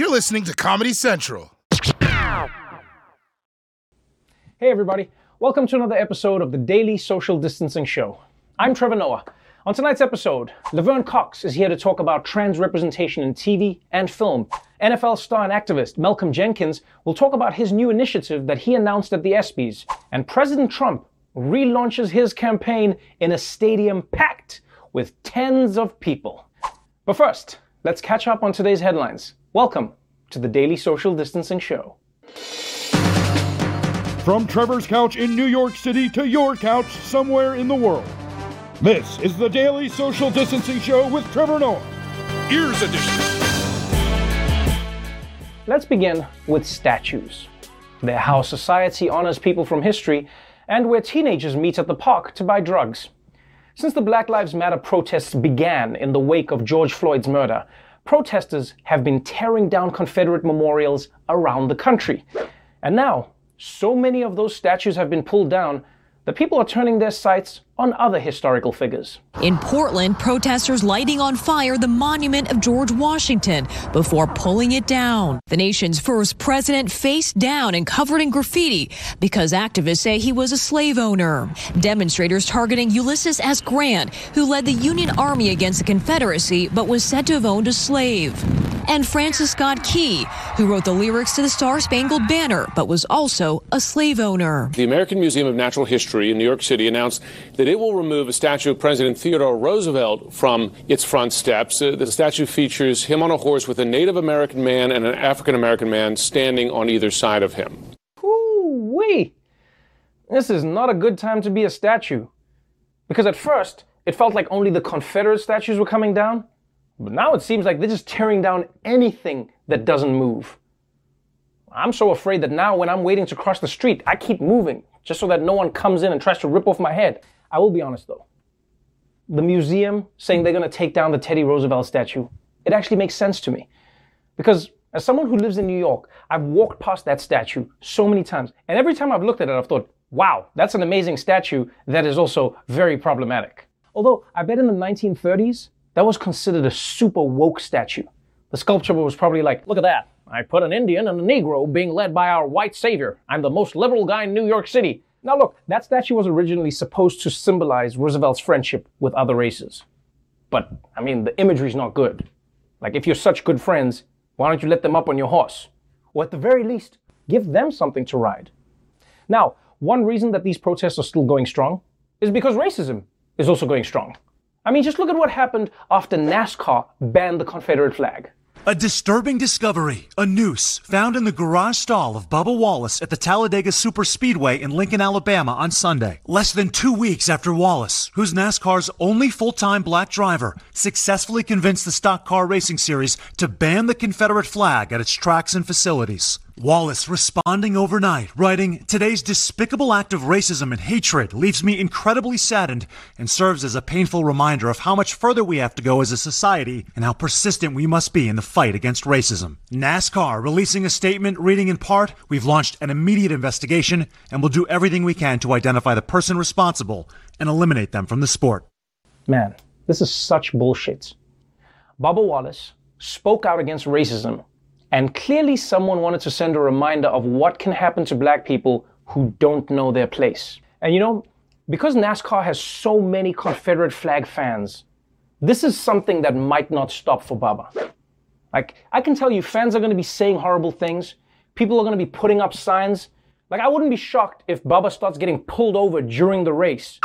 You're listening to Comedy Central. Hey, everybody. Welcome to another episode of the Daily Social Distancing Show. I'm Trevor Noah. On tonight's episode, Laverne Cox is here to talk about trans representation in TV and film. NFL star and activist Malcolm Jenkins will talk about his new initiative that he announced at the ESPYs. And President Trump relaunches his campaign in a stadium packed with tens of people. But first, let's catch up on today's headlines. Welcome to the Daily Social Distancing Show. From Trevor's couch in New York City to your couch somewhere in the world. This is the Daily Social Distancing Show with Trevor Noah. Ears Edition. Let's begin with statues. They're how society honors people from history and where teenagers meet at the park to buy drugs. Since the Black Lives Matter protests began in the wake of George Floyd's murder, protesters have been tearing down Confederate memorials around the country. And now, so many of those statues have been pulled down that people are turning their sights on other historical figures. In Portland, protesters lighting on fire the monument of George Washington before pulling it down. The nation's first president face down and covered in graffiti because activists say he was a slave owner. Demonstrators targeting Ulysses S. Grant, who led the Union Army against the Confederacy but was said to have owned a slave. And Francis Scott Key, who wrote the lyrics to the Star Spangled Banner but was also a slave owner. The American Museum of Natural History in New York City announced that it will remove a statue of President Theodore Roosevelt from its front steps. Uh, the statue features him on a horse with a Native American man and an African American man standing on either side of him. Ooh, wee! This is not a good time to be a statue. Because at first, it felt like only the Confederate statues were coming down. But now it seems like they're just tearing down anything that doesn't move. I'm so afraid that now when I'm waiting to cross the street, I keep moving just so that no one comes in and tries to rip off my head. I will be honest though. The museum saying they're going to take down the Teddy Roosevelt statue, it actually makes sense to me. Because as someone who lives in New York, I've walked past that statue so many times. And every time I've looked at it, I've thought, wow, that's an amazing statue that is also very problematic. Although I bet in the 1930s, that was considered a super woke statue. The sculpture was probably like, look at that. I put an Indian and a Negro being led by our white savior. I'm the most liberal guy in New York City. Now, look, that statue was originally supposed to symbolize Roosevelt's friendship with other races. But, I mean, the imagery's not good. Like, if you're such good friends, why don't you let them up on your horse? Or at the very least, give them something to ride. Now, one reason that these protests are still going strong is because racism is also going strong. I mean, just look at what happened after NASCAR banned the Confederate flag. A disturbing discovery. A noose found in the garage stall of Bubba Wallace at the Talladega Super Speedway in Lincoln, Alabama on Sunday. Less than two weeks after Wallace, who's NASCAR's only full-time black driver, successfully convinced the Stock Car Racing Series to ban the Confederate flag at its tracks and facilities. Wallace responding overnight, writing, Today's despicable act of racism and hatred leaves me incredibly saddened and serves as a painful reminder of how much further we have to go as a society and how persistent we must be in the fight against racism. NASCAR releasing a statement reading in part, We've launched an immediate investigation and will do everything we can to identify the person responsible and eliminate them from the sport. Man, this is such bullshit. Bubba Wallace spoke out against racism and clearly, someone wanted to send a reminder of what can happen to black people who don't know their place. And you know, because NASCAR has so many Confederate flag fans, this is something that might not stop for Bubba. Like, I can tell you, fans are going to be saying horrible things. People are going to be putting up signs. Like, I wouldn't be shocked if Bubba starts getting pulled over during the race.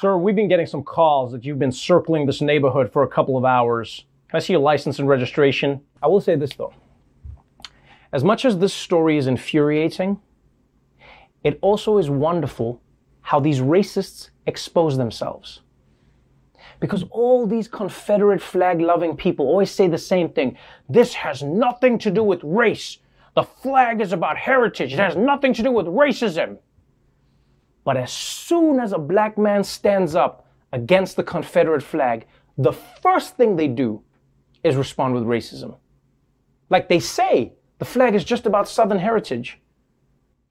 Sir, we've been getting some calls that you've been circling this neighborhood for a couple of hours. Can I see your license and registration? I will say this though. As much as this story is infuriating, it also is wonderful how these racists expose themselves. Because all these Confederate flag loving people always say the same thing. This has nothing to do with race. The flag is about heritage. It has nothing to do with racism. But as soon as a black man stands up against the Confederate flag, the first thing they do is respond with racism. Like they say, the flag is just about Southern heritage.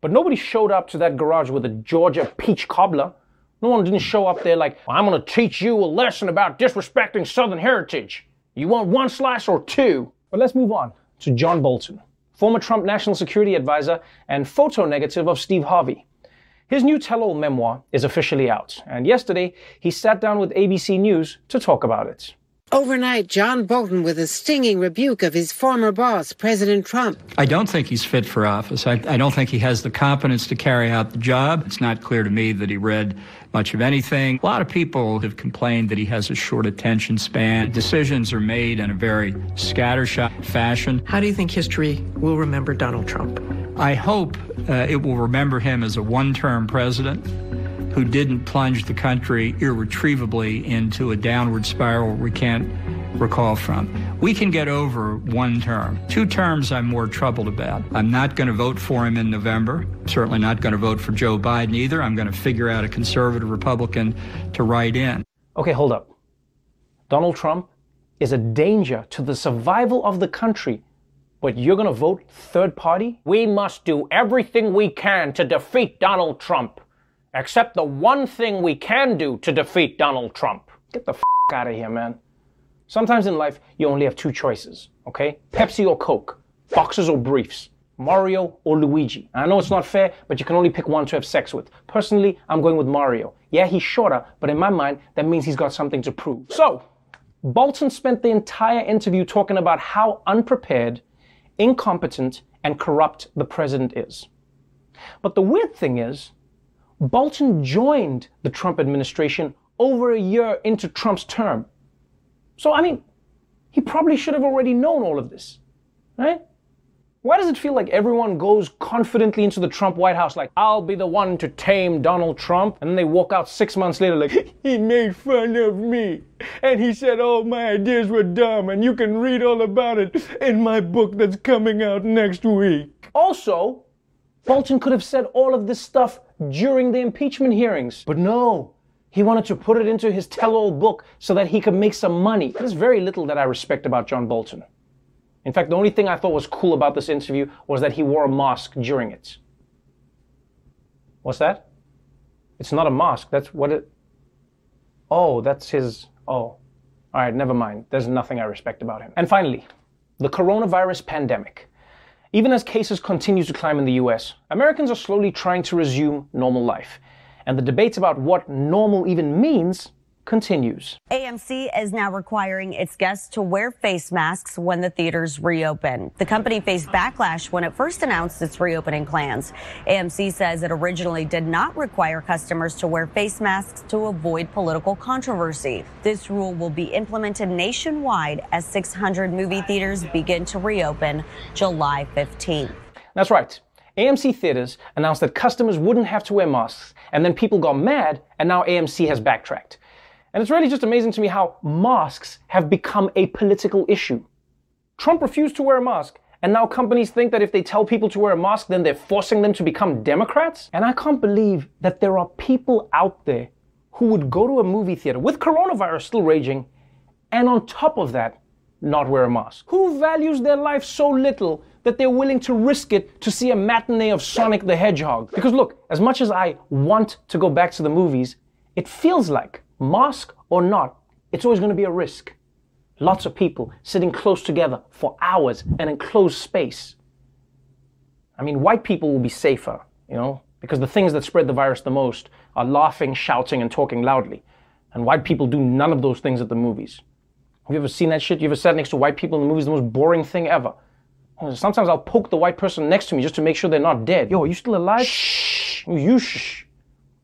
But nobody showed up to that garage with a Georgia peach cobbler. No one didn't show up there like, I'm going to teach you a lesson about disrespecting Southern heritage. You want one slice or two? But let's move on to John Bolton, former Trump national security advisor and photo negative of Steve Harvey. His new tell all memoir is officially out, and yesterday he sat down with ABC News to talk about it. Overnight, John Bolton with a stinging rebuke of his former boss, President Trump. I don't think he's fit for office. I, I, don't think he has the competence to carry out the job. It's not clear to me that he read much of anything. A lot of people have complained that he has a short attention span. Decisions are made in a very scattershot fashion. How do you think history will remember Donald Trump? I hope uh, it will remember him as a one term president who didn't plunge the country irretrievably into a downward spiral we can't recall from. We can get over one term. Two terms I'm more troubled about. I'm not going to vote for him in November. certainly not going to vote for Joe Biden either. I'm going to figure out a conservative Republican to write in. Okay, hold up. Donald Trump is a danger to the survival of the country, but you're going to vote third party? We must do everything we can to defeat Donald Trump. Except the one thing we can do to defeat Donald Trump. Get the f out of here, man. Sometimes in life, you only have two choices, okay? Pepsi or Coke, boxers or briefs, Mario or Luigi. I know it's not fair, but you can only pick one to have sex with. Personally, I'm going with Mario. Yeah, he's shorter, but in my mind, that means he's got something to prove. So, Bolton spent the entire interview talking about how unprepared, incompetent, and corrupt the president is. But the weird thing is, Bolton joined the Trump administration over a year into Trump's term. So, I mean, he probably should have already known all of this, right? Why does it feel like everyone goes confidently into the Trump White House like, I'll be the one to tame Donald Trump? And then they walk out six months later like, he made fun of me. And he said all my ideas were dumb. And you can read all about it in my book that's coming out next week. Also, Bolton could have said all of this stuff during the impeachment hearings. But no, he wanted to put it into his tell all book so that he could make some money. There's very little that I respect about John Bolton. In fact, the only thing I thought was cool about this interview was that he wore a mask during it. What's that? It's not a mask. That's what it. Oh, that's his. Oh. All right, never mind. There's nothing I respect about him. And finally, the coronavirus pandemic. Even as cases continue to climb in the US, Americans are slowly trying to resume normal life. And the debate about what normal even means continues. AMC is now requiring its guests to wear face masks when the theaters reopen. The company faced backlash when it first announced its reopening plans. AMC says it originally did not require customers to wear face masks to avoid political controversy. This rule will be implemented nationwide as 600 movie theaters begin to reopen July 15th. That's right. AMC Theaters announced that customers wouldn't have to wear masks, and then people got mad, and now AMC has backtracked. And it's really just amazing to me how masks have become a political issue. Trump refused to wear a mask, and now companies think that if they tell people to wear a mask, then they're forcing them to become Democrats? And I can't believe that there are people out there who would go to a movie theater with coronavirus still raging, and on top of that, not wear a mask. Who values their life so little that they're willing to risk it to see a matinee of Sonic the Hedgehog? Because look, as much as I want to go back to the movies, it feels like mask or not, it's always going to be a risk. Lots of people sitting close together for hours in an enclosed space. I mean, white people will be safer, you know, because the things that spread the virus the most are laughing, shouting, and talking loudly. And white people do none of those things at the movies. Have you ever seen that shit? You ever sat next to white people in the movies? The most boring thing ever. Sometimes I'll poke the white person next to me just to make sure they're not dead. Yo, are you still alive? Shh. You shh.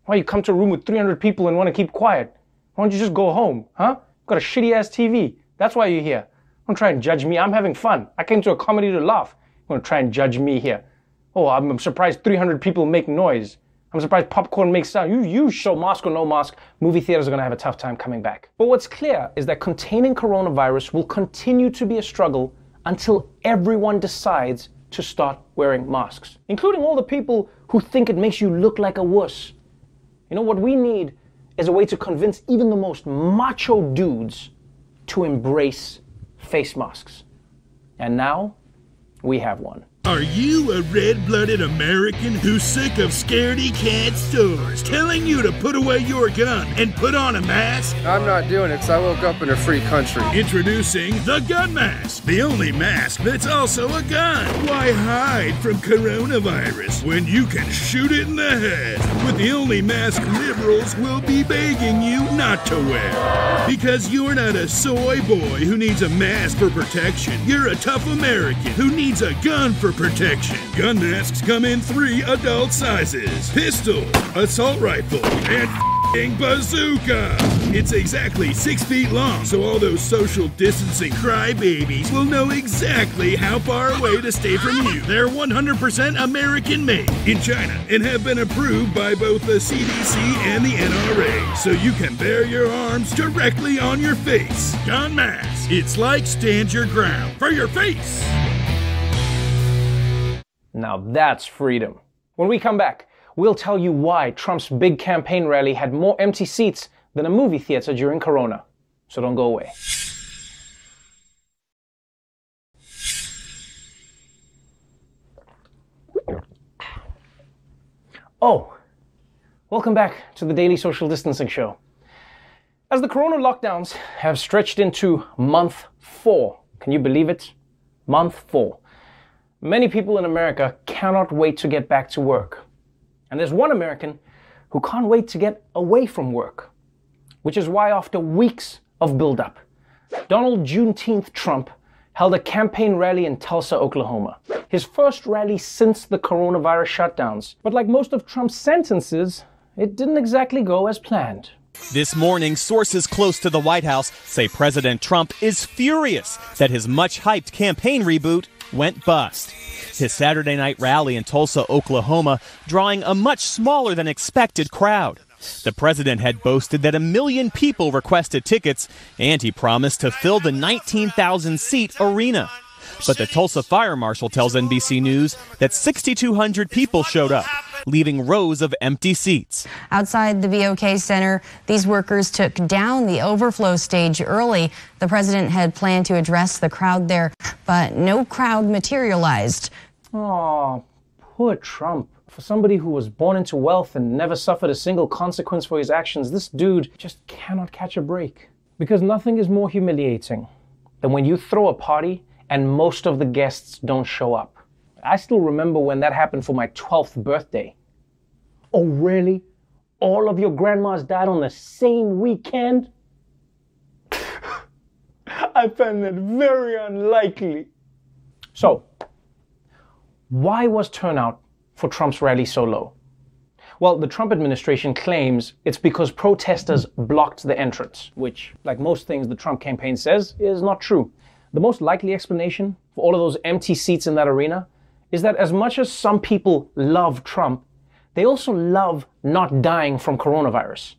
Why you come to a room with 300 people and want to keep quiet? Why don't you just go home, huh? Got a shitty ass TV. That's why you're here. Don't try and judge me. I'm having fun. I came to a comedy to laugh. You want to try and judge me here? Oh, I'm surprised 300 people make noise. I'm surprised popcorn makes sound. You, you show mask or no mask, movie theaters are going to have a tough time coming back. But what's clear is that containing coronavirus will continue to be a struggle until everyone decides to start wearing masks, including all the people who think it makes you look like a wuss. You know what we need is a way to convince even the most macho dudes to embrace face masks. And now we have one. Are you a red blooded American who's sick of scaredy cat stores telling you to put away your gun and put on a mask? I'm not doing it because I woke up in a free country. Introducing the Gun Mask, the only mask that's also a gun. Why hide from coronavirus when you can shoot it in the head with the only mask liberals will be begging you not to wear? Because you're not a soy boy who needs a mask for protection. You're a tough American who needs a gun for protection. Gun masks come in three adult sizes pistol, assault rifle, and bazooka. It's exactly six feet long, so all those social distancing crybabies will know exactly how far away to stay from you. They're 100% American made in China and have been approved by both the CDC and the NRA, so you can bear your arms directly on your face. Gun mask. It's like stand your ground for your face. Now that's freedom. When we come back, we'll tell you why Trump's big campaign rally had more empty seats than a movie theater during Corona. So don't go away. Oh, welcome back to the Daily Social Distancing Show. As the Corona lockdowns have stretched into month four, can you believe it? Month four. Many people in America cannot wait to get back to work. And there's one American who can't wait to get away from work, which is why, after weeks of buildup, Donald Juneteenth Trump held a campaign rally in Tulsa, Oklahoma. His first rally since the coronavirus shutdowns. But like most of Trump's sentences, it didn't exactly go as planned. This morning, sources close to the White House say President Trump is furious that his much hyped campaign reboot went bust. His Saturday night rally in Tulsa, Oklahoma, drawing a much smaller than expected crowd. The president had boasted that a million people requested tickets, and he promised to fill the 19,000 seat arena. But the Tulsa fire marshal tells NBC News that 6,200 people showed up, leaving rows of empty seats. Outside the BOK Center, these workers took down the overflow stage early. The president had planned to address the crowd there, but no crowd materialized. Oh, poor Trump. For somebody who was born into wealth and never suffered a single consequence for his actions, this dude just cannot catch a break. Because nothing is more humiliating than when you throw a party and most of the guests don't show up. I still remember when that happened for my 12th birthday. Oh, really? All of your grandmas died on the same weekend? I find that very unlikely. So, why was turnout for Trump's rally so low? Well, the Trump administration claims it's because protesters blocked the entrance, which, like most things the Trump campaign says, is not true. The most likely explanation for all of those empty seats in that arena is that as much as some people love Trump, they also love not dying from coronavirus.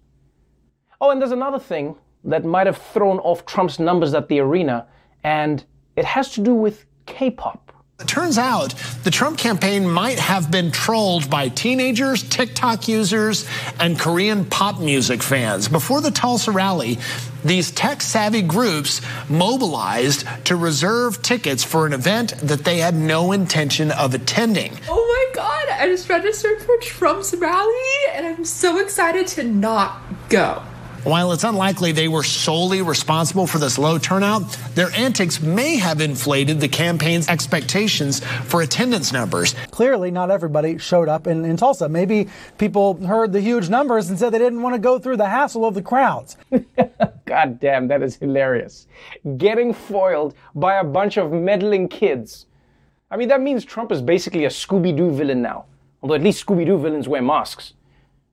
Oh, and there's another thing that might have thrown off Trump's numbers at the arena, and it has to do with K pop. It turns out the Trump campaign might have been trolled by teenagers, TikTok users, and Korean pop music fans. Before the Tulsa rally, these tech savvy groups mobilized to reserve tickets for an event that they had no intention of attending. Oh my God, I just registered for Trump's rally and I'm so excited to not go. While it's unlikely they were solely responsible for this low turnout, their antics may have inflated the campaign's expectations for attendance numbers. Clearly, not everybody showed up in, in Tulsa. Maybe people heard the huge numbers and said they didn't want to go through the hassle of the crowds. God damn, that is hilarious. Getting foiled by a bunch of meddling kids. I mean, that means Trump is basically a Scooby Doo villain now. Although at least Scooby Doo villains wear masks.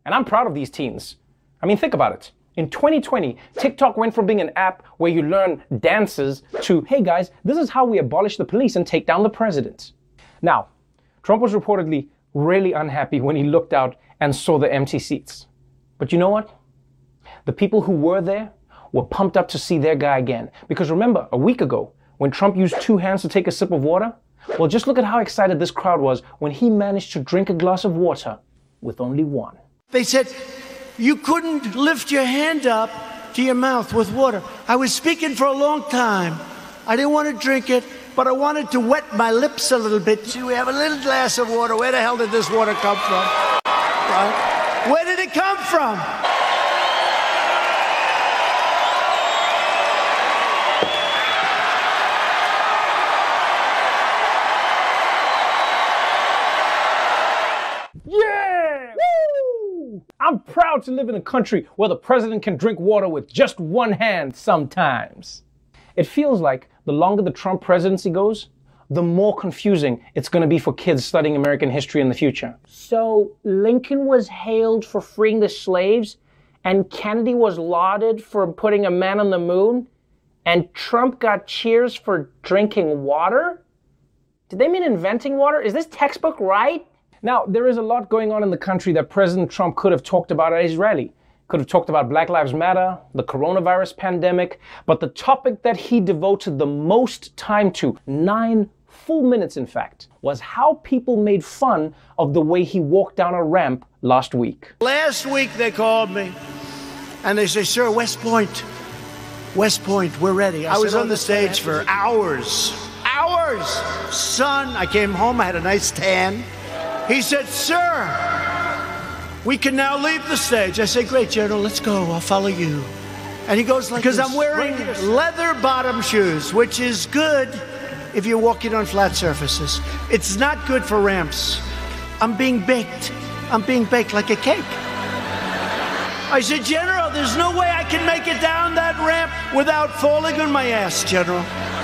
And I'm proud of these teens. I mean, think about it. In 2020, TikTok went from being an app where you learn dances to, hey guys, this is how we abolish the police and take down the president. Now, Trump was reportedly really unhappy when he looked out and saw the empty seats. But you know what? The people who were there were pumped up to see their guy again. Because remember, a week ago, when Trump used two hands to take a sip of water, well, just look at how excited this crowd was when he managed to drink a glass of water with only one. They said, you couldn't lift your hand up to your mouth with water. I was speaking for a long time. I didn't want to drink it, but I wanted to wet my lips a little bit. See, we have a little glass of water. Where the hell did this water come from? Right? Where did it come from? Proud to live in a country where the president can drink water with just one hand sometimes. It feels like the longer the Trump presidency goes, the more confusing it's going to be for kids studying American history in the future. So, Lincoln was hailed for freeing the slaves, and Kennedy was lauded for putting a man on the moon, and Trump got cheers for drinking water? Did they mean inventing water? Is this textbook right? Now, there is a lot going on in the country that President Trump could have talked about at his rally. Could have talked about Black Lives Matter, the coronavirus pandemic, but the topic that he devoted the most time to, nine full minutes in fact, was how people made fun of the way he walked down a ramp last week. Last week they called me and they say, Sir, West Point, West Point, we're ready. I, was on the stage for hours. Hours! Son, I came home, I had a nice tan. He said, Sir, we can now leave the stage. I say, Great, General, let's go. I'll follow you. And he goes like Because I'm wearing leather bottom shoes, which is good if you're walking on flat surfaces. It's not good for ramps. I'm being baked. I'm being baked like a cake. I said, General, there's no way I can make it down that ramp without falling on my ass, General.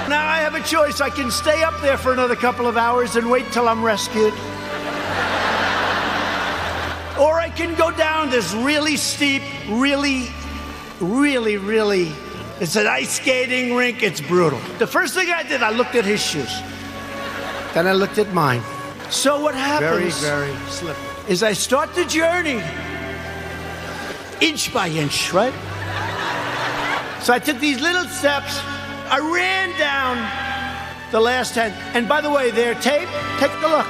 Now I have a choice. I can stay up there for another couple of hours and wait till I'm rescued. Or I can go down this really steep, really, really, really. It's an ice skating rink. It's brutal. The first thing I did, I looked at his shoes. Then I looked at mine. So what happens? Very, very slippery. Is I start the journey inch by inch, right? So I took these little steps. I ran down the last 10. And by the way, their tape, take a look.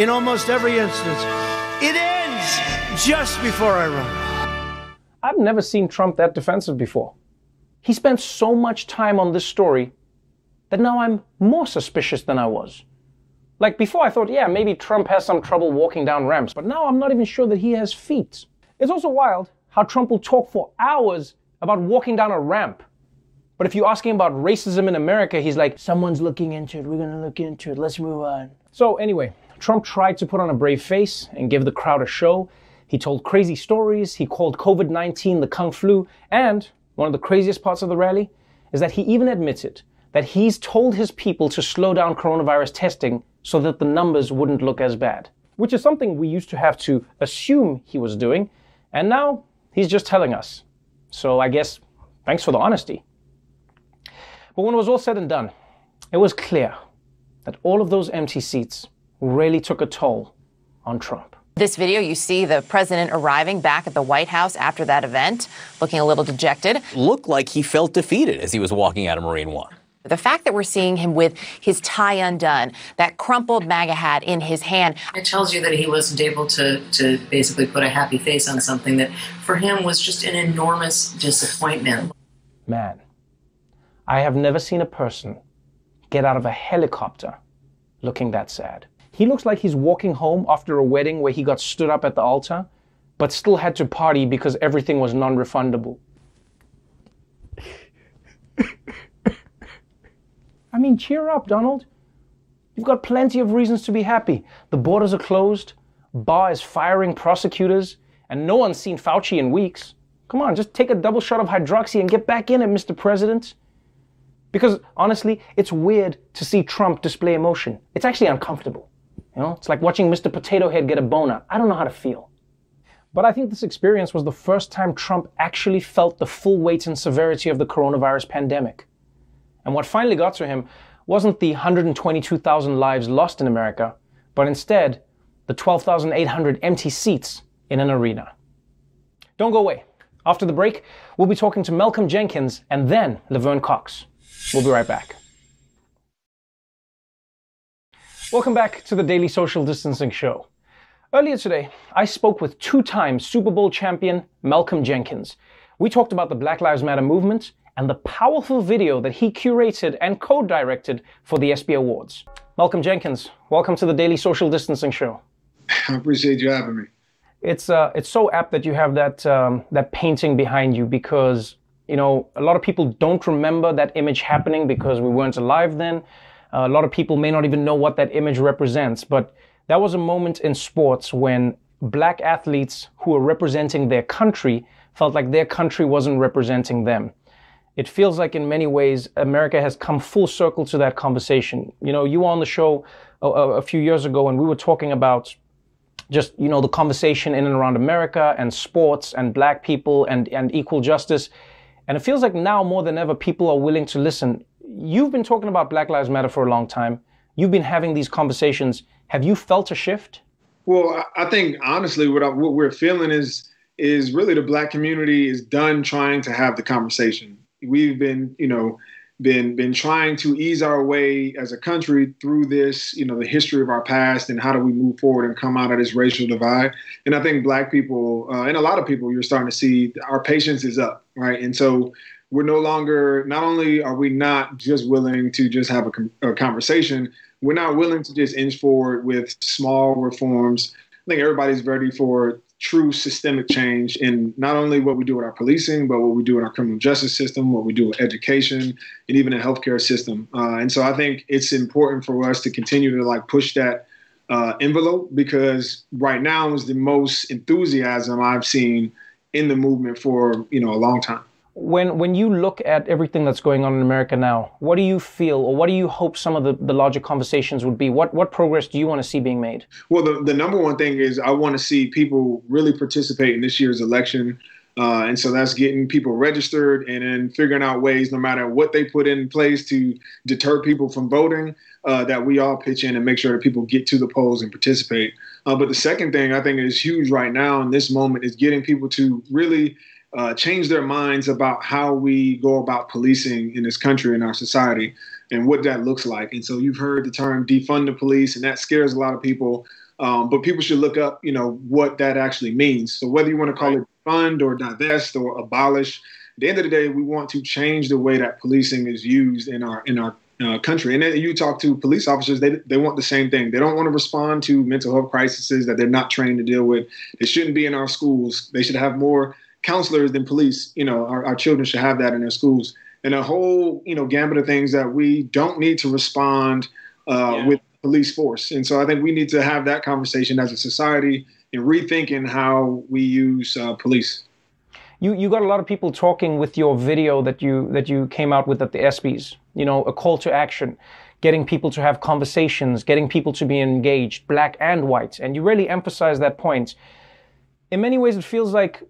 In almost every instance, it ends just before I run. I've never seen Trump that defensive before. He spent so much time on this story that now I'm more suspicious than I was. Like before, I thought, yeah, maybe Trump has some trouble walking down ramps, but now I'm not even sure that he has feet. It's also wild how Trump will talk for hours about walking down a ramp. But if you ask him about racism in America, he's like, someone's looking into it, we're gonna look into it, let's move on. So, anyway, Trump tried to put on a brave face and give the crowd a show. He told crazy stories, he called COVID 19 the Kung flu, and one of the craziest parts of the rally is that he even admitted that he's told his people to slow down coronavirus testing so that the numbers wouldn't look as bad, which is something we used to have to assume he was doing, and now he's just telling us. So I guess thanks for the honesty. But when it was all said and done, it was clear that all of those empty seats really took a toll on Trump. This video, you see the president arriving back at the White House after that event, looking a little dejected. Looked like he felt defeated as he was walking out of Marine One. The fact that we're seeing him with his tie undone, that crumpled MAGA hat in his hand. It tells you that he wasn't able to, to basically put a happy face on something that for him was just an enormous disappointment. Man, I have never seen a person get out of a helicopter looking that sad. He looks like he's walking home after a wedding where he got stood up at the altar, but still had to party because everything was non refundable. I mean, cheer up, Donald. You've got plenty of reasons to be happy. The borders are closed, Barr is firing prosecutors, and no one's seen Fauci in weeks. Come on, just take a double shot of hydroxy and get back in it, Mr. President. Because honestly, it's weird to see Trump display emotion. It's actually uncomfortable. You know, it's like watching Mr. Potato Head get a boner. I don't know how to feel. But I think this experience was the first time Trump actually felt the full weight and severity of the coronavirus pandemic. And what finally got to him wasn't the 122,000 lives lost in America, but instead the 12,800 empty seats in an arena. Don't go away. After the break, we'll be talking to Malcolm Jenkins and then Laverne Cox. We'll be right back. Welcome back to the Daily Social Distancing Show. Earlier today, I spoke with two time Super Bowl champion Malcolm Jenkins. We talked about the Black Lives Matter movement and the powerful video that he curated and co-directed for the ESPY Awards. Malcolm Jenkins, welcome to the Daily Social Distancing Show. I appreciate you having me. It's uh, it's so apt that you have that um, that painting behind you because you know a lot of people don't remember that image happening because we weren't alive then. A lot of people may not even know what that image represents, but that was a moment in sports when black athletes who were representing their country felt like their country wasn't representing them. It feels like in many ways America has come full circle to that conversation. You know, you were on the show a, a few years ago and we were talking about just, you know, the conversation in and around America and sports and black people and, and equal justice. And it feels like now more than ever people are willing to listen you've been talking about Black Lives Matter for a long time. You've been having these conversations. Have you felt a shift? Well, I think honestly, what, I, what we're feeling is is really the black community is done trying to have the conversation. We've been, you know, been been trying to ease our way as a country through this, you know, the history of our past and how do we move forward and come out of this racial divide. And I think black people uh, and a lot of people, you're starting to see our patience is up, right? And so we're no longer not only are we not just willing to just have a, a, conversation we're not willing to just inch forward with small reforms. I think everybody's ready for true systemic change in not only what we do with our policing but what we do in our criminal justice system what we do with education and even the healthcare system. Uh, and so i think it's important for us to continue to like push that uh, envelope because right now is the most enthusiasm i've seen in the movement for you know a long time when when you look at everything that's going on in America now, what do you feel, or what do you hope some of the, the larger conversations would be? What what progress do you want to see being made? Well, the, the number one thing is I want to see people really participate in this year's election. Uh, and so that's getting people registered and then figuring out ways, no matter what they put in place to deter people from voting, uh, that we all pitch in and make sure that people get to the polls and participate. Uh, but the second thing I think is huge right now in this moment is getting people to really uh, change their minds about how we go about policing in this country and our society and what that looks like. And so you've heard the term defund the police, and that scares a lot of people. Um, but people should look up, you know, what that actually means. So whether you want to call it fund or divest or abolish, at the end of the day, we want to change the way that policing is used in our in our uh, country. And then you talk to police officers, they, they want the same thing. They don't want to respond to mental health crises that they're not trained to deal with. They shouldn't be in our schools. They should have more counselors than police. You know, our, our children should have that in their schools. And a whole, you know, gambit of things that we don't need to respond uh, yeah. with police force. And so I think we need to have that conversation as a society and rethinking how we use uh, police. You, you got a lot of people talking with your video that you that you came out with at the ESPYS. You know, a call to action, getting people to have conversations, getting people to be engaged, black and white, and you really emphasize that point. In many ways, it feels like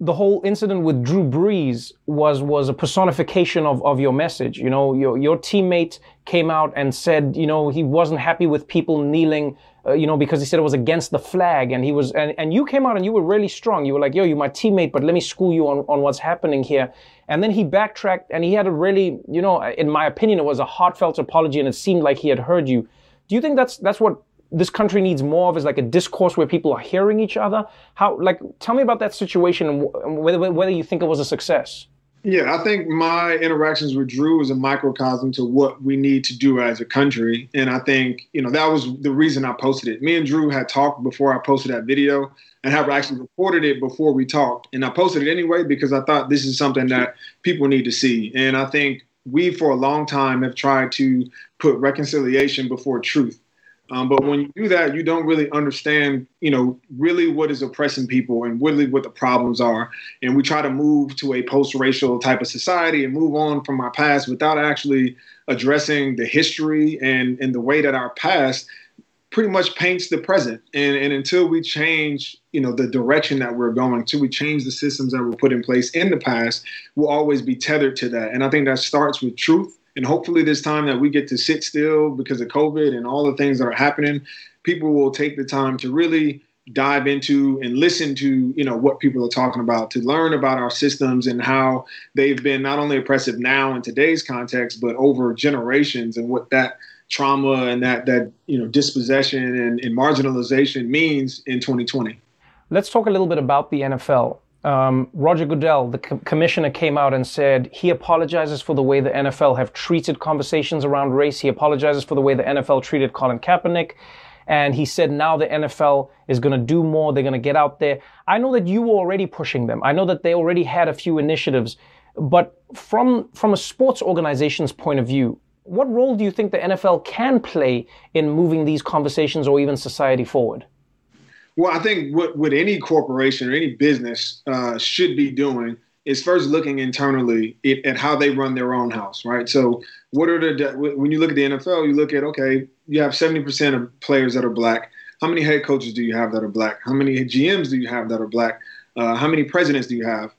the whole incident with Drew Brees was was a personification of, of your message. You know, your your teammate came out and said, you know, he wasn't happy with people kneeling, uh, you know, because he said it was against the flag, and he was, and, and you came out and you were really strong. You were like, yo, you're my teammate, but let me school you on on what's happening here. And then he backtracked, and he had a really, you know, in my opinion, it was a heartfelt apology, and it seemed like he had heard you. Do you think that's that's what this country needs more of is like a discourse where people are hearing each other. How, like, tell me about that situation and whether, whether you think it was a success. Yeah, I think my interactions with Drew was a microcosm to what we need to do as a country. And I think, you know, that was the reason I posted it. Me and Drew had talked before I posted that video and have actually recorded it before we talked. And I posted it anyway because I thought this is something that people need to see. And I think we, for a long time, have tried to put reconciliation before truth. Um, but when you do that, you don't really understand, you know, really what is oppressing people and really what the problems are. And we try to move to a post-racial type of society and move on from our past without actually addressing the history and, and the way that our past pretty much paints the present. And, and until we change, you know, the direction that we're going, until we change the systems that were put in place in the past, we'll always be tethered to that. And I think that starts with truth and hopefully, this time that we get to sit still because of COVID and all the things that are happening, people will take the time to really dive into and listen to you know what people are talking about to learn about our systems and how they've been not only oppressive now in today's context but over generations and what that trauma and that that you know dispossession and, and marginalization means in 2020 let's talk a little bit about the nfl um, Roger Goodell, the co- commissioner, came out and said he apologizes for the way the NFL have treated conversations around race. He apologizes for the way the NFL treated Colin Kaepernick. And he said now the NFL is going to do more. They're going to get out there. I know that you were already pushing them. I know that they already had a few initiatives. But from, from a sports organization's point of view, what role do you think the NFL can play in moving these conversations or even society forward? Well, I think what, what any corporation or any business uh, should be doing is first looking internally at, at, how they run their own house, right? So, what are the when you look at the NFL, you look at okay, you have seventy percent of players that are black. How many head coaches do you have that are black? How many GMs do you have that are black? Uh, how many presidents do you have?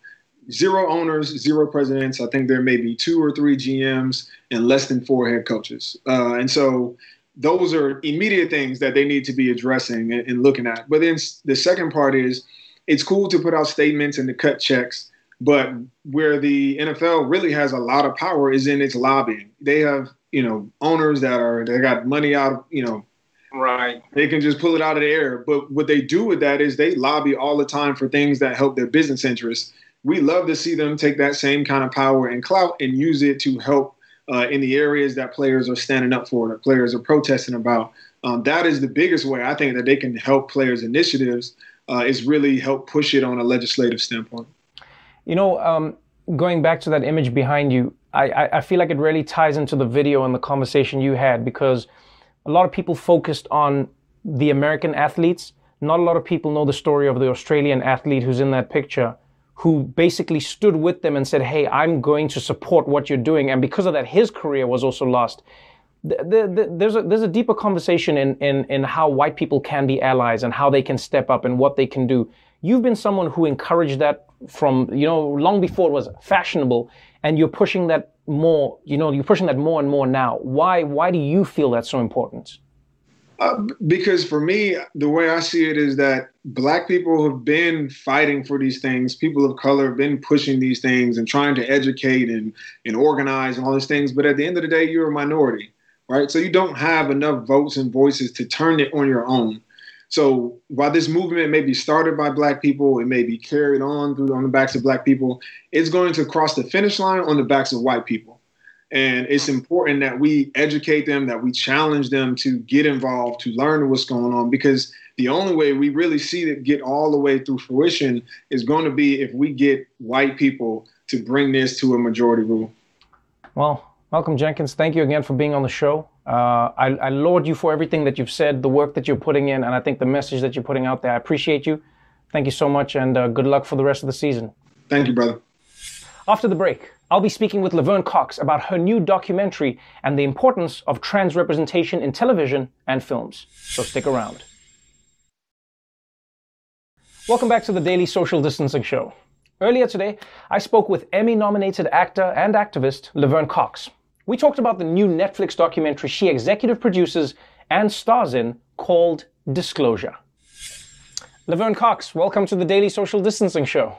Zero owners, zero presidents. I think there may be two or three GMs and less than four head coaches. Uh, and so those are immediate things that they need to be addressing and, and, looking at. But then the second part is it's cool to put out statements and to cut checks, but where the NFL really has a lot of power is in its lobbying. They have, you know, owners that are they got money out, you know, right. They can just pull it out of the air. But what they do with that is they lobby all the time for things that help their business interests. We love to see them take that same kind of power and clout and use it to help uh, in the areas that players are standing up for, that players are protesting about. Um, that is the biggest way I think that they can help players' initiatives uh, is really help push it on a legislative standpoint. You know, um, going back to that image behind you, I, I, I feel like it really ties into the video and the conversation you had because a lot of people focused on the American athletes. Not a lot of people know the story of the Australian athlete who's in that picture who basically stood with them and said, Hey, I'm going to support what you're doing. And because of that, his career was also lost. The, the, the, there's, a, there's a deeper conversation in, in, in how white people can be allies and how they can step up and what they can do. You've been someone who encouraged that from, you know, long before it was fashionable, and you're pushing that more, you know, you're pushing that more and more now. Why, why do you feel that's so important? Uh, because for me, the way I see it is that black people have been fighting for these things. People of color have been pushing these things and trying to educate and, and organize and all these things. But at the end of the day, you're a minority, right? So you don't have enough votes and voices to turn it on your own. So while this movement may be started by black people, it may be carried on through on the backs of black people, it's going to cross the finish line on the backs of white people. And it's important that we educate them, that we challenge them to get involved, to learn what's going on, because the only way we really see it get all the way through fruition is going to be if we get white people to bring this to a majority rule. Well, Malcolm Jenkins, thank you again for being on the show. Uh, I, I laud you for everything that you've said, the work that you're putting in, and I think the message that you're putting out there. I appreciate you. Thank you so much, and uh, good luck for the rest of the season. Thank you, brother. After the break, I'll be speaking with Laverne Cox about her new documentary and the importance of trans representation in television and films. So stick around. Welcome back to the Daily Social Distancing Show. Earlier today, I spoke with Emmy nominated actor and activist Laverne Cox. We talked about the new Netflix documentary she executive produces and stars in called Disclosure. Laverne Cox, welcome to the Daily Social Distancing Show.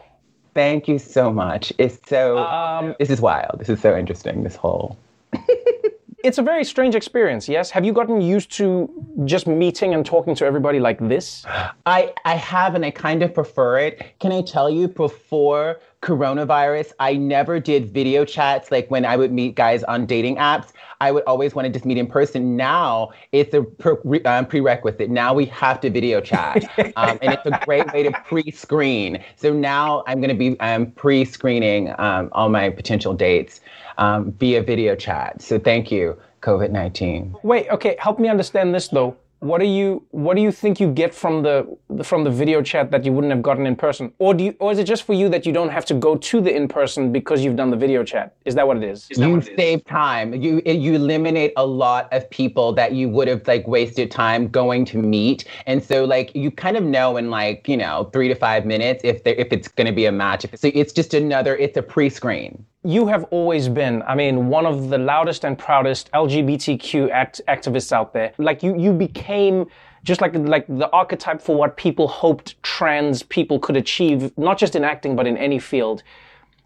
Thank you so much. It's so. Um, this is wild. This is so interesting. This whole. it's a very strange experience. Yes. Have you gotten used to just meeting and talking to everybody like this? I I have, and I kind of prefer it. Can I tell you before coronavirus, I never did video chats like when I would meet guys on dating apps. I would always want to just meet in person. Now it's a pre- um, prerequisite. Now we have to video chat, um, and it's a great way to pre-screen. So now I'm going to be um, pre-screening um, all my potential dates um, via video chat. So thank you, COVID nineteen. Wait, okay, help me understand this though what do you what do you think you get from the from the video chat that you wouldn't have gotten in person? Or do you or is it just for you that you don't have to go to the in person because you've done the video chat? Is that what it is, is you save time. You you eliminate a lot of people that you would have like wasted time going to meet. And so like you kind of know in like you know three to five minutes if there if it's going to be a match. So it's just another it's a pre-screen you have always been, I mean, one of the loudest and proudest LGBTQ act- activists out there. Like you, you became just like like the archetype for what people hoped trans people could achieve, not just in acting but in any field.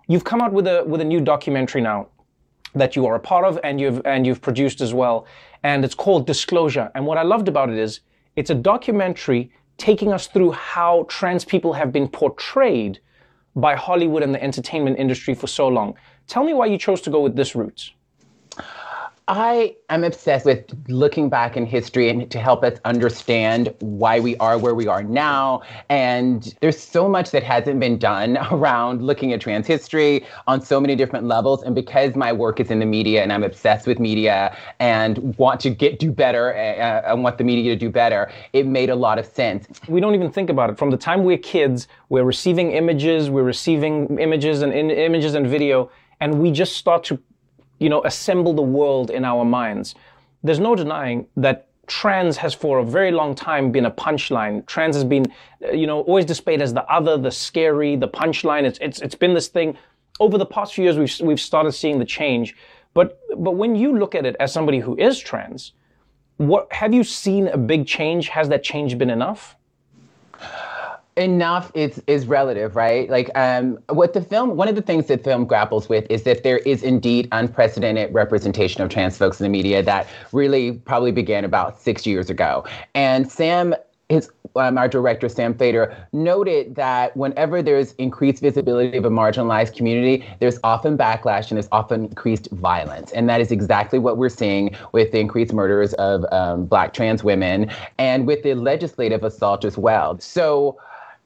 You've come out with a with a new documentary now that you are a part of and you've and you've produced as well, and it's called Disclosure. And what I loved about it is it's a documentary taking us through how trans people have been portrayed by Hollywood and the entertainment industry for so long. Tell me why you chose to go with this route. I am obsessed with looking back in history and to help us understand why we are where we are now. And there's so much that hasn't been done around looking at trans history on so many different levels. And because my work is in the media and I'm obsessed with media and want to get do better uh, and want the media to do better, it made a lot of sense. We don't even think about it. From the time we're kids, we're receiving images, we're receiving images and in, images and video, and we just start to you know, assemble the world in our minds. There's no denying that trans has for a very long time been a punchline. Trans has been, uh, you know, always displayed as the other, the scary, the punchline. It's, it's, it's been this thing. Over the past few years, we've, we've started seeing the change. But, but when you look at it as somebody who is trans, what, have you seen a big change? Has that change been enough? Enough is is relative right? Like um what the film one of the things that film grapples with is that there is indeed unprecedented representation of trans folks in the media that really probably began about six years ago. And sam his um, our director Sam Feder noted that whenever there's increased visibility of a marginalized community, there's often backlash and there's often increased violence, and that is exactly what we're seeing with the increased murders of um, Black trans women and with the legislative assault as well. So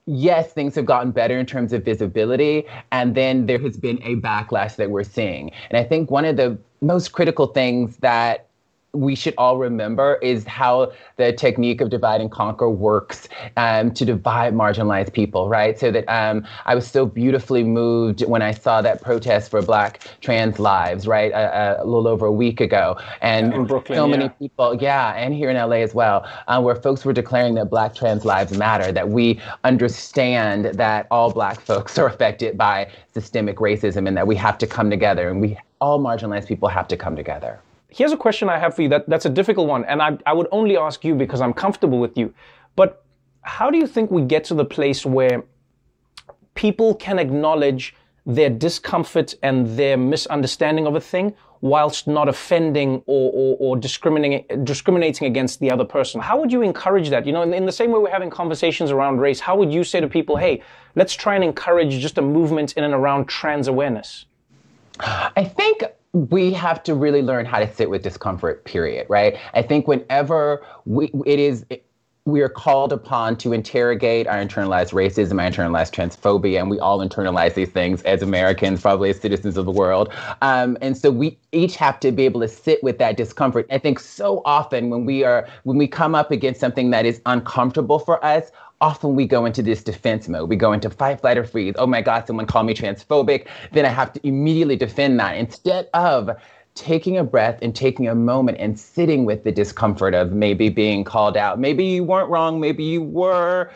yes, things have gotten better in terms of visibility, and then there has been a backlash that we're seeing. And I think one of the most critical things that we should all remember is how the technique of divide and conquer works um, to divide marginalized people, right? So that um, I was so beautifully moved when I saw that protest for Black trans lives, right, a, a little over a week ago, and in Brooklyn, so many yeah. people, yeah, and here in LA as well, uh, where folks were declaring that Black trans lives matter, that we understand that all Black folks are affected by systemic racism, and that we have to come together, and we all marginalized people have to come together. Here's a question I have for you that, that's a difficult one, and I, I would only ask you because I'm comfortable with you. But how do you think we get to the place where people can acknowledge their discomfort and their misunderstanding of a thing whilst not offending or, or, or discriminating, discriminating against the other person? How would you encourage that? You know, in, in the same way we're having conversations around race, how would you say to people, hey, let's try and encourage just a movement in and around trans awareness? I think we have to really learn how to sit with discomfort period right? I think whenever we it is we are called upon to interrogate our internalized racism, our internalized transphobia, and we all internalize these things as Americans, probably as citizens of the world. Um, and so we each have to be able to sit with that discomfort. I think so often when we are when we come up against something that is uncomfortable for us, often we go into this defense mode. We go into fight, flight, or freeze. Oh my God, someone called me transphobic. Then I have to immediately defend that instead of taking a breath and taking a moment and sitting with the discomfort of maybe being called out. Maybe you weren't wrong, maybe you were.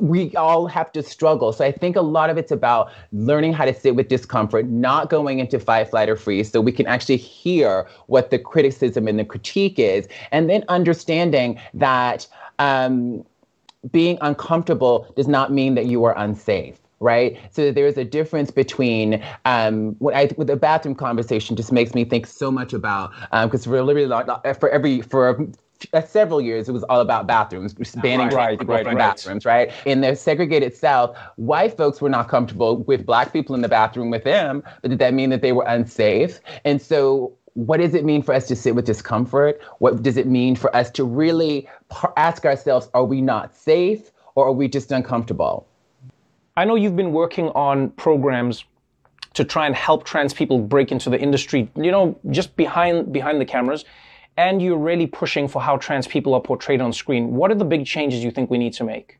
We all have to struggle. So I think a lot of it's about learning how to sit with discomfort, not going into fight, flight, or freeze, so we can actually hear what the criticism and the critique is, and then understanding that. Um, being uncomfortable does not mean that you are unsafe right? So there's a difference between um, what I with the bathroom conversation just makes me think so much about because um, for literally for every for uh, several years, it was all about bathrooms, banning right, people right, from right. bathrooms, right? In the segregated South, white folks were not comfortable with black people in the bathroom with them, but did that mean that they were unsafe? And so what does it mean for us to sit with discomfort? What does it mean for us to really ask ourselves, are we not safe or are we just uncomfortable? I know you've been working on programs to try and help trans people break into the industry, you know, just behind behind the cameras. And you're really pushing for how trans people are portrayed on screen. What are the big changes you think we need to make?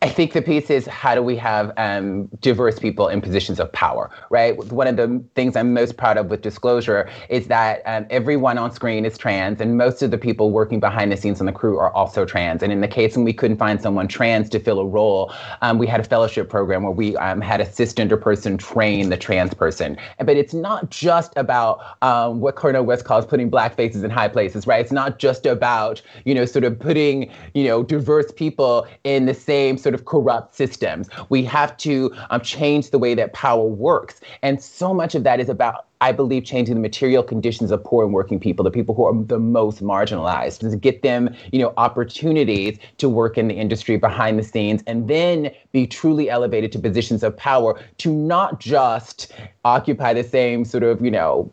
I think the piece is how do we have um, diverse people in positions of power, right? One of the things I'm most proud of with Disclosure is that um, everyone on screen is trans, and most of the people working behind the scenes on the crew are also trans. And in the case when we couldn't find someone trans to fill a role, um, we had a fellowship program where we um, had a cisgender person train the trans person. But it's not just about um, what Cornel West calls putting black faces in high places, right? It's not just about, you know, sort of putting, you know, diverse people in the same sort of of corrupt systems. We have to um, change the way that power works. And so much of that is about I believe changing the material conditions of poor and working people, the people who are the most marginalized, to get them, you know, opportunities to work in the industry behind the scenes and then be truly elevated to positions of power to not just occupy the same sort of, you know,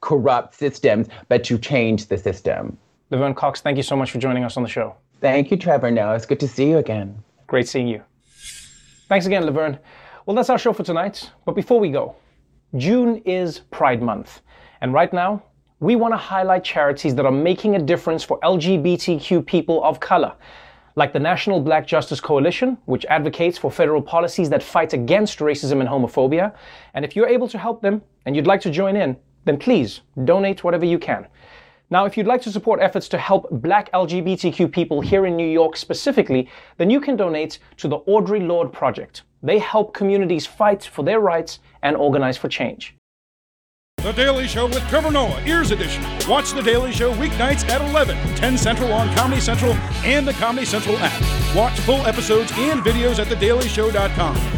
corrupt systems, but to change the system. Laverne Cox, thank you so much for joining us on the show. Thank you, Trevor. No, it's good to see you again. Great seeing you. Thanks again, Laverne. Well, that's our show for tonight. But before we go, June is Pride Month. And right now, we want to highlight charities that are making a difference for LGBTQ people of color, like the National Black Justice Coalition, which advocates for federal policies that fight against racism and homophobia. And if you're able to help them and you'd like to join in, then please donate whatever you can. Now, if you'd like to support efforts to help black LGBTQ people here in New York specifically, then you can donate to the Audre Lorde Project. They help communities fight for their rights and organize for change. The Daily Show with Trevor Noah, Ears Edition. Watch The Daily Show weeknights at 11, 10 Central on Comedy Central and the Comedy Central app. Watch full episodes and videos at thedailyshow.com.